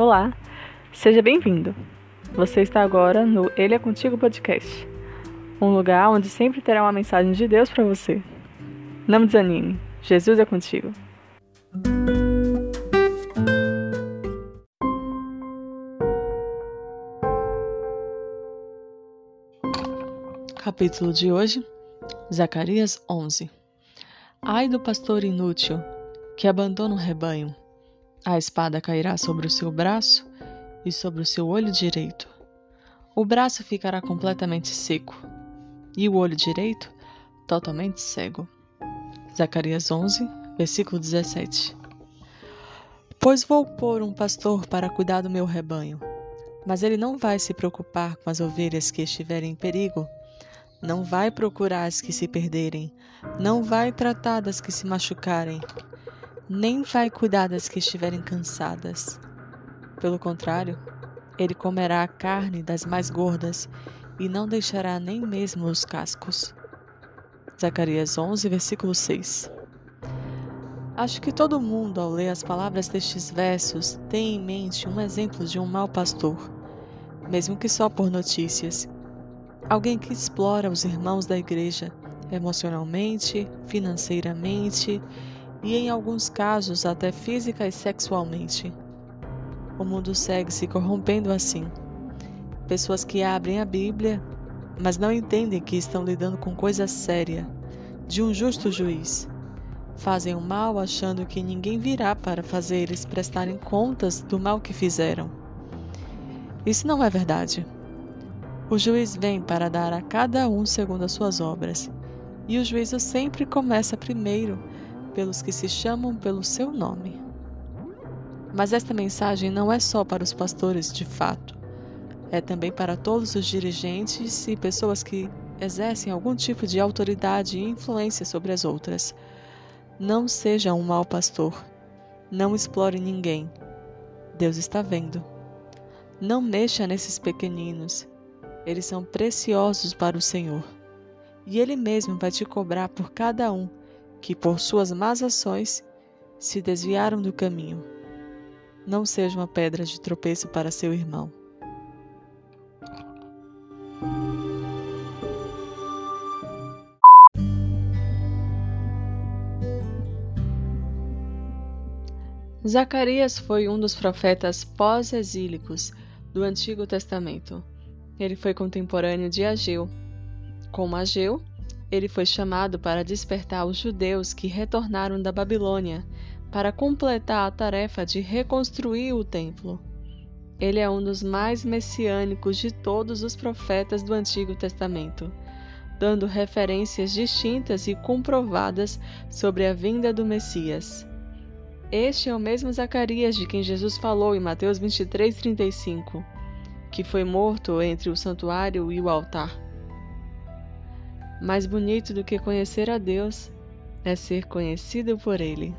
Olá, seja bem-vindo. Você está agora no Ele é Contigo Podcast, um lugar onde sempre terá uma mensagem de Deus para você. Não desanime, Jesus é contigo. Capítulo de hoje, Zacarias 11. Ai do pastor inútil que abandona o rebanho a espada cairá sobre o seu braço e sobre o seu olho direito. O braço ficará completamente seco e o olho direito totalmente cego. Zacarias 11, versículo 17. Pois vou pôr um pastor para cuidar do meu rebanho, mas ele não vai se preocupar com as ovelhas que estiverem em perigo, não vai procurar as que se perderem, não vai tratar das que se machucarem, nem vai cuidar das que estiverem cansadas. Pelo contrário, ele comerá a carne das mais gordas e não deixará nem mesmo os cascos. Zacarias 11, versículo 6. Acho que todo mundo, ao ler as palavras destes versos, tem em mente um exemplo de um mau pastor, mesmo que só por notícias. Alguém que explora os irmãos da igreja emocionalmente, financeiramente e, em alguns casos, até física e sexualmente. O mundo segue se corrompendo assim. Pessoas que abrem a Bíblia, mas não entendem que estão lidando com coisa séria, de um justo juiz. Fazem o mal achando que ninguém virá para fazer eles prestarem contas do mal que fizeram. Isso não é verdade. O juiz vem para dar a cada um segundo as suas obras, e o juízo sempre começa primeiro pelos que se chamam pelo seu nome. Mas esta mensagem não é só para os pastores de fato, é também para todos os dirigentes e pessoas que exercem algum tipo de autoridade e influência sobre as outras. Não seja um mau pastor. Não explore ninguém. Deus está vendo. Não mexa nesses pequeninos. Eles são preciosos para o Senhor. E Ele mesmo vai te cobrar por cada um que por suas más ações se desviaram do caminho. Não seja uma pedra de tropeço para seu irmão. Zacarias foi um dos profetas pós-exílicos do Antigo Testamento. Ele foi contemporâneo de Ageu. Como Ageu, ele foi chamado para despertar os judeus que retornaram da Babilônia para completar a tarefa de reconstruir o templo. Ele é um dos mais messiânicos de todos os profetas do Antigo Testamento, dando referências distintas e comprovadas sobre a vinda do Messias. Este é o mesmo Zacarias de quem Jesus falou em Mateus 23:35, que foi morto entre o santuário e o altar. Mais bonito do que conhecer a Deus é ser conhecido por Ele.